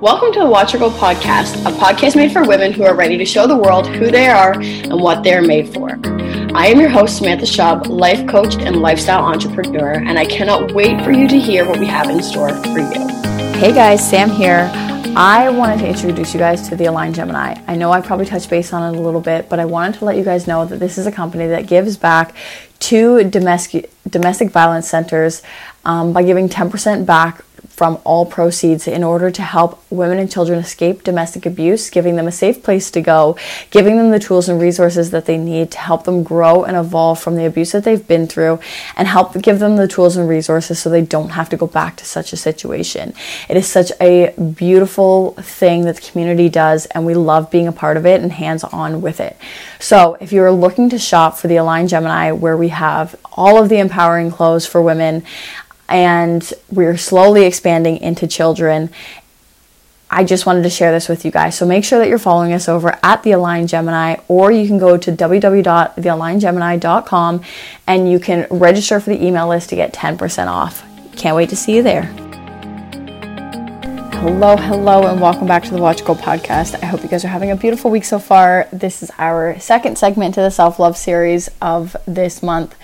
Welcome to the Watch Your Goal podcast, a podcast made for women who are ready to show the world who they are and what they are made for. I am your host, Samantha Schaub, life coach and lifestyle entrepreneur, and I cannot wait for you to hear what we have in store for you. Hey guys, Sam here. I wanted to introduce you guys to the Aligned Gemini. I know I probably touched base on it a little bit, but I wanted to let you guys know that this is a company that gives back to domestic domestic violence centers um, by giving 10% back from all proceeds in order to help women and children escape domestic abuse, giving them a safe place to go, giving them the tools and resources that they need to help them grow and evolve from the abuse that they've been through, and help give them the tools and resources so they don't have to go back to such a situation. It is such a beautiful thing that the community does, and we love being a part of it and hands on with it. So, if you're looking to shop for the Aligned Gemini, where we have all of the empowering clothes for women, and we're slowly expanding into children. I just wanted to share this with you guys. So make sure that you're following us over at The Aligned Gemini, or you can go to www.thealignedgemini.com and you can register for the email list to get 10% off. Can't wait to see you there. Hello, hello, and welcome back to the Watch Go podcast. I hope you guys are having a beautiful week so far. This is our second segment to the self love series of this month.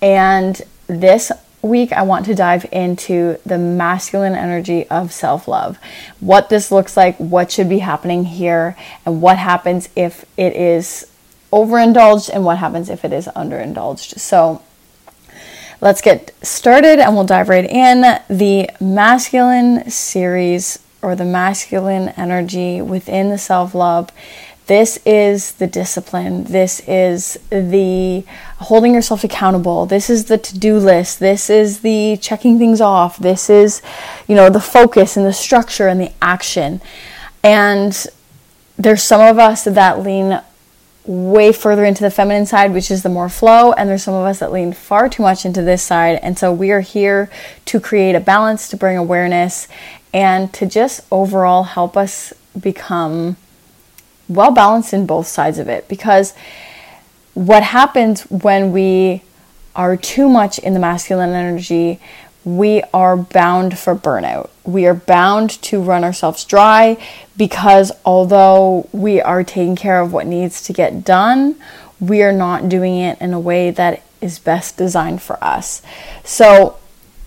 And this week, I want to dive into the masculine energy of self love. What this looks like, what should be happening here, and what happens if it is overindulged, and what happens if it is underindulged. So, let's get started and we'll dive right in. The masculine series or the masculine energy within the self love this is the discipline. This is the holding yourself accountable. This is the to do list. This is the checking things off. This is, you know, the focus and the structure and the action. And there's some of us that lean way further into the feminine side, which is the more flow, and there's some of us that lean far too much into this side. And so we are here to create a balance, to bring awareness, and to just overall help us become well balanced in both sides of it because what happens when we are too much in the masculine energy, we are bound for burnout. We are bound to run ourselves dry because although we are taking care of what needs to get done, we are not doing it in a way that is best designed for us. So,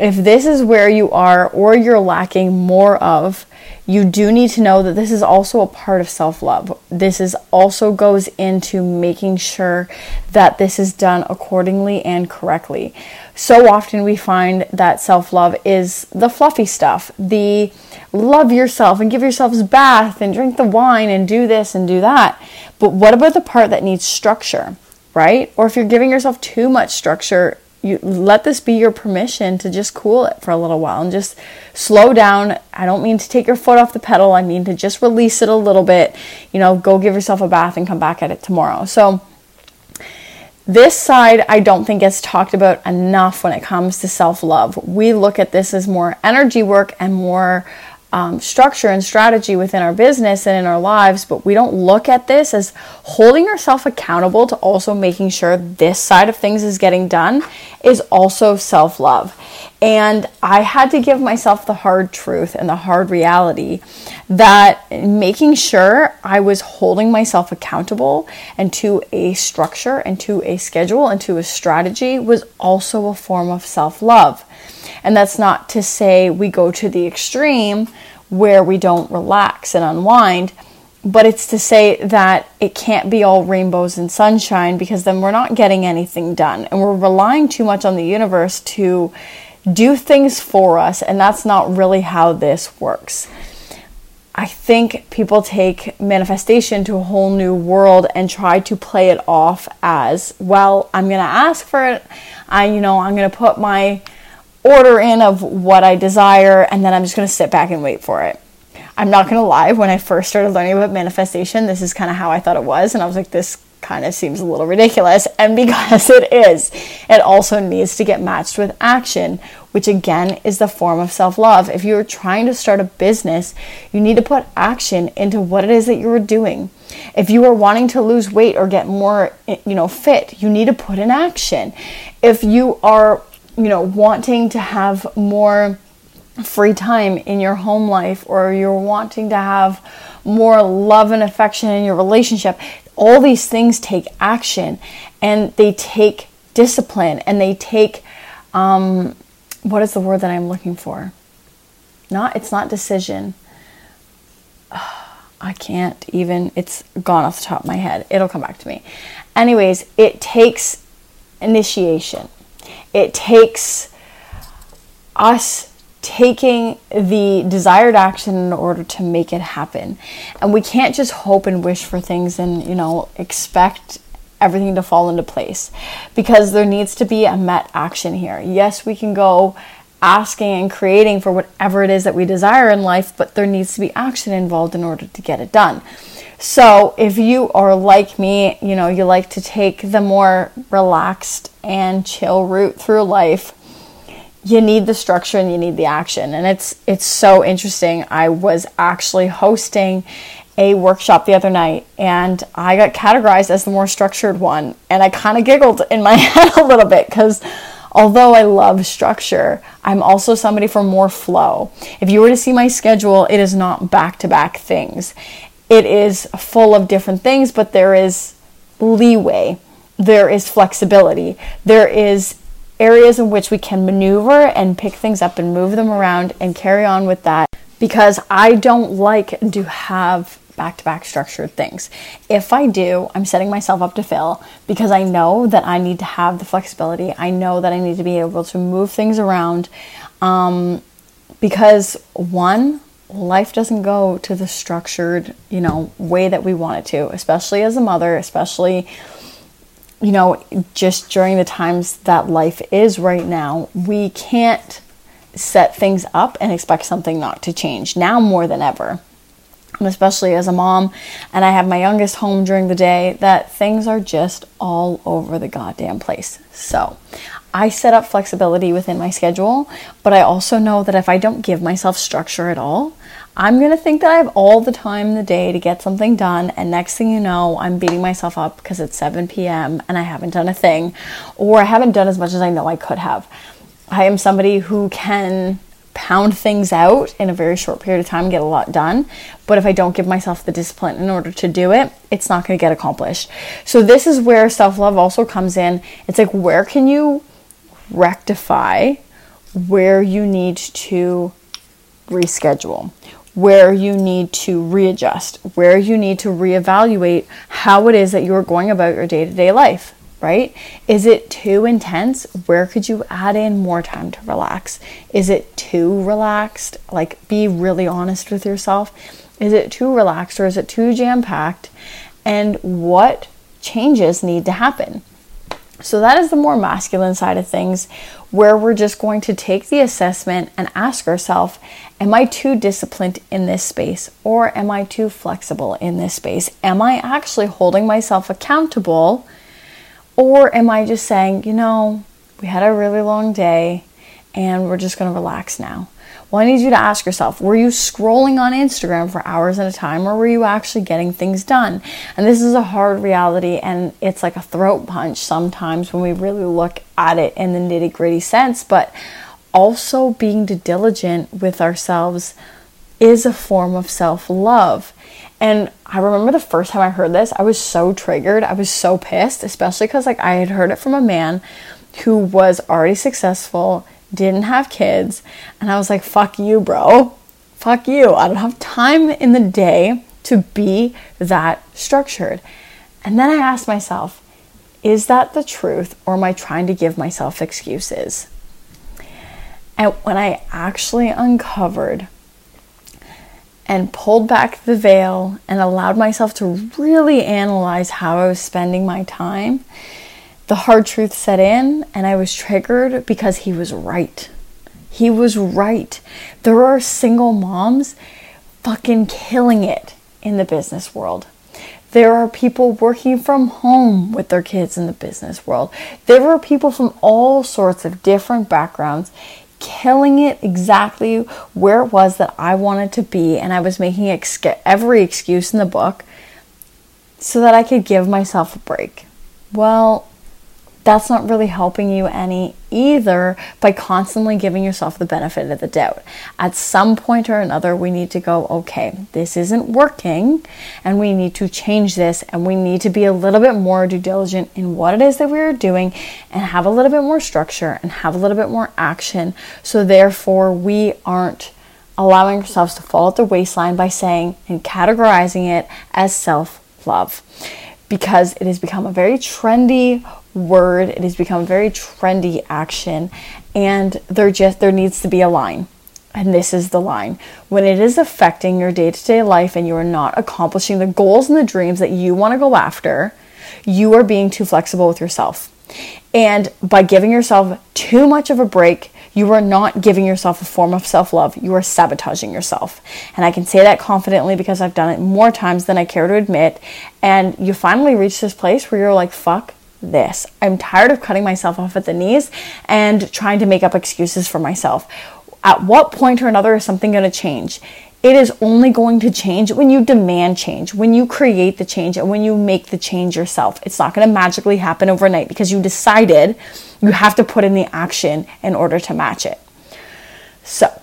if this is where you are or you're lacking more of, you do need to know that this is also a part of self-love. This is also goes into making sure that this is done accordingly and correctly. So often we find that self-love is the fluffy stuff, the love yourself and give yourselves bath and drink the wine and do this and do that. But what about the part that needs structure, right? Or if you're giving yourself too much structure, you let this be your permission to just cool it for a little while and just slow down. I don't mean to take your foot off the pedal. I mean to just release it a little bit. You know, go give yourself a bath and come back at it tomorrow. So this side I don't think gets talked about enough when it comes to self-love. We look at this as more energy work and more um, structure and strategy within our business and in our lives, but we don't look at this as holding ourselves accountable to also making sure this side of things is getting done is also self love. And I had to give myself the hard truth and the hard reality that making sure I was holding myself accountable and to a structure and to a schedule and to a strategy was also a form of self love. And that's not to say we go to the extreme where we don't relax and unwind, but it's to say that it can't be all rainbows and sunshine because then we're not getting anything done. And we're relying too much on the universe to do things for us, and that's not really how this works. I think people take manifestation to a whole new world and try to play it off as, well, I'm going to ask for it. I you know, I'm going to put my order in of what I desire, and then I'm just going to sit back and wait for it. I'm not going to lie, when I first started learning about manifestation, this is kind of how I thought it was, and I was like, this kind of seems a little ridiculous. And because it is, it also needs to get matched with action, which again is the form of self love. If you're trying to start a business, you need to put action into what it is that you're doing. If you are wanting to lose weight or get more, you know, fit, you need to put in action. If you are you know, wanting to have more free time in your home life or you're wanting to have more love and affection in your relationship, all these things take action and they take discipline and they take um, what is the word that I'm looking for? Not it's not decision. I can't even it's gone off the top of my head. It'll come back to me. Anyways, it takes initiation. It takes us taking the desired action in order to make it happen. And we can't just hope and wish for things and, you know, expect everything to fall into place because there needs to be a met action here. Yes, we can go asking and creating for whatever it is that we desire in life, but there needs to be action involved in order to get it done. So, if you are like me, you know, you like to take the more relaxed and chill route through life, you need the structure and you need the action. And it's it's so interesting. I was actually hosting a workshop the other night and I got categorized as the more structured one. And I kind of giggled in my head a little bit because although I love structure, I'm also somebody for more flow. If you were to see my schedule, it is not back to back things. It is full of different things, but there is leeway, there is flexibility, there is areas in which we can maneuver and pick things up and move them around and carry on with that because I don't like to have back to back structured things. If I do, I'm setting myself up to fail because I know that I need to have the flexibility. I know that I need to be able to move things around. Um, because one, life doesn't go to the structured, you know, way that we want it to, especially as a mother, especially you know, just during the times that life is right now, we can't set things up and expect something not to change now more than ever and especially as a mom, and I have my youngest home during the day, that things are just all over the goddamn place. So I set up flexibility within my schedule, but I also know that if I don't give myself structure at all, I'm going to think that I have all the time in the day to get something done, and next thing you know, I'm beating myself up because it's 7 p.m. and I haven't done a thing, or I haven't done as much as I know I could have. I am somebody who can pound things out in a very short period of time get a lot done but if i don't give myself the discipline in order to do it it's not going to get accomplished so this is where self-love also comes in it's like where can you rectify where you need to reschedule where you need to readjust where you need to reevaluate how it is that you're going about your day-to-day life right? Is it too intense? Where could you add in more time to relax? Is it too relaxed? Like, be really honest with yourself. Is it too relaxed or is it too jam packed? And what changes need to happen? So, that is the more masculine side of things, where we're just going to take the assessment and ask ourselves Am I too disciplined in this space? Or am I too flexible in this space? Am I actually holding myself accountable or am I just saying, you know, we had a really long day and we're just going to relax now? Well, I need you to ask yourself were you scrolling on Instagram for hours at a time or were you actually getting things done? And this is a hard reality and it's like a throat punch sometimes when we really look at it in the nitty gritty sense, but also being diligent with ourselves is a form of self love. And I remember the first time I heard this, I was so triggered. I was so pissed, especially because like I had heard it from a man who was already successful, didn't have kids, and I was like, "Fuck you, bro. Fuck you. I don't have time in the day to be that structured." And then I asked myself, is that the truth or am I trying to give myself excuses? And when I actually uncovered and pulled back the veil and allowed myself to really analyze how I was spending my time, the hard truth set in and I was triggered because he was right. He was right. There are single moms fucking killing it in the business world. There are people working from home with their kids in the business world. There are people from all sorts of different backgrounds killing it exactly where it was that I wanted to be, and I was making ex- every excuse in the book so that I could give myself a break. Well, that's not really helping you any either by constantly giving yourself the benefit of the doubt. At some point or another, we need to go, okay, this isn't working, and we need to change this, and we need to be a little bit more due diligent in what it is that we are doing, and have a little bit more structure and have a little bit more action. So, therefore, we aren't allowing ourselves to fall at the waistline by saying and categorizing it as self love because it has become a very trendy word it has become very trendy action and there just there needs to be a line and this is the line when it is affecting your day-to-day life and you are not accomplishing the goals and the dreams that you want to go after you are being too flexible with yourself and by giving yourself too much of a break you are not giving yourself a form of self love. You are sabotaging yourself. And I can say that confidently because I've done it more times than I care to admit. And you finally reach this place where you're like, fuck this. I'm tired of cutting myself off at the knees and trying to make up excuses for myself. At what point or another is something going to change? It is only going to change when you demand change, when you create the change, and when you make the change yourself. It's not going to magically happen overnight because you decided you have to put in the action in order to match it. So,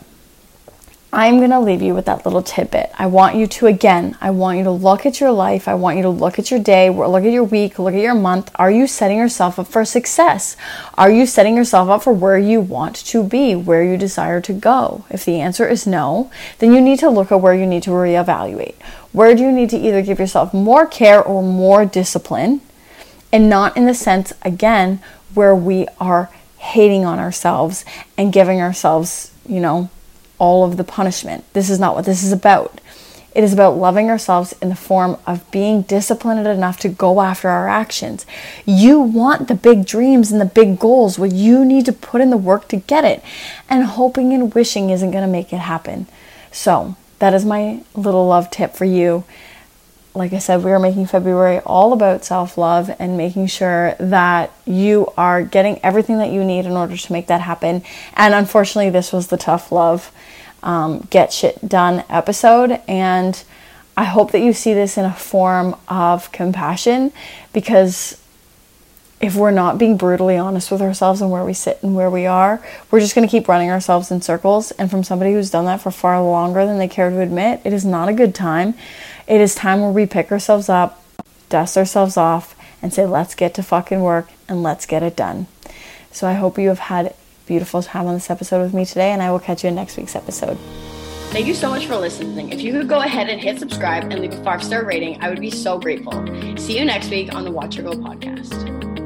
I'm going to leave you with that little tidbit. I want you to, again, I want you to look at your life. I want you to look at your day, look at your week, look at your month. Are you setting yourself up for success? Are you setting yourself up for where you want to be, where you desire to go? If the answer is no, then you need to look at where you need to reevaluate. Where do you need to either give yourself more care or more discipline? And not in the sense, again, where we are hating on ourselves and giving ourselves, you know, all of the punishment. This is not what this is about. It is about loving ourselves in the form of being disciplined enough to go after our actions. You want the big dreams and the big goals. Well, you need to put in the work to get it. And hoping and wishing isn't going to make it happen. So, that is my little love tip for you. Like I said, we are making February all about self love and making sure that you are getting everything that you need in order to make that happen. And unfortunately, this was the tough love um, get shit done episode. And I hope that you see this in a form of compassion because if we're not being brutally honest with ourselves and where we sit and where we are, we're just going to keep running ourselves in circles. And from somebody who's done that for far longer than they care to admit, it is not a good time. It is time where we pick ourselves up, dust ourselves off, and say, let's get to fucking work and let's get it done. So I hope you have had beautiful time on this episode with me today, and I will catch you in next week's episode. Thank you so much for listening. If you could go ahead and hit subscribe and leave a five star rating, I would be so grateful. See you next week on the Watch Your Go podcast.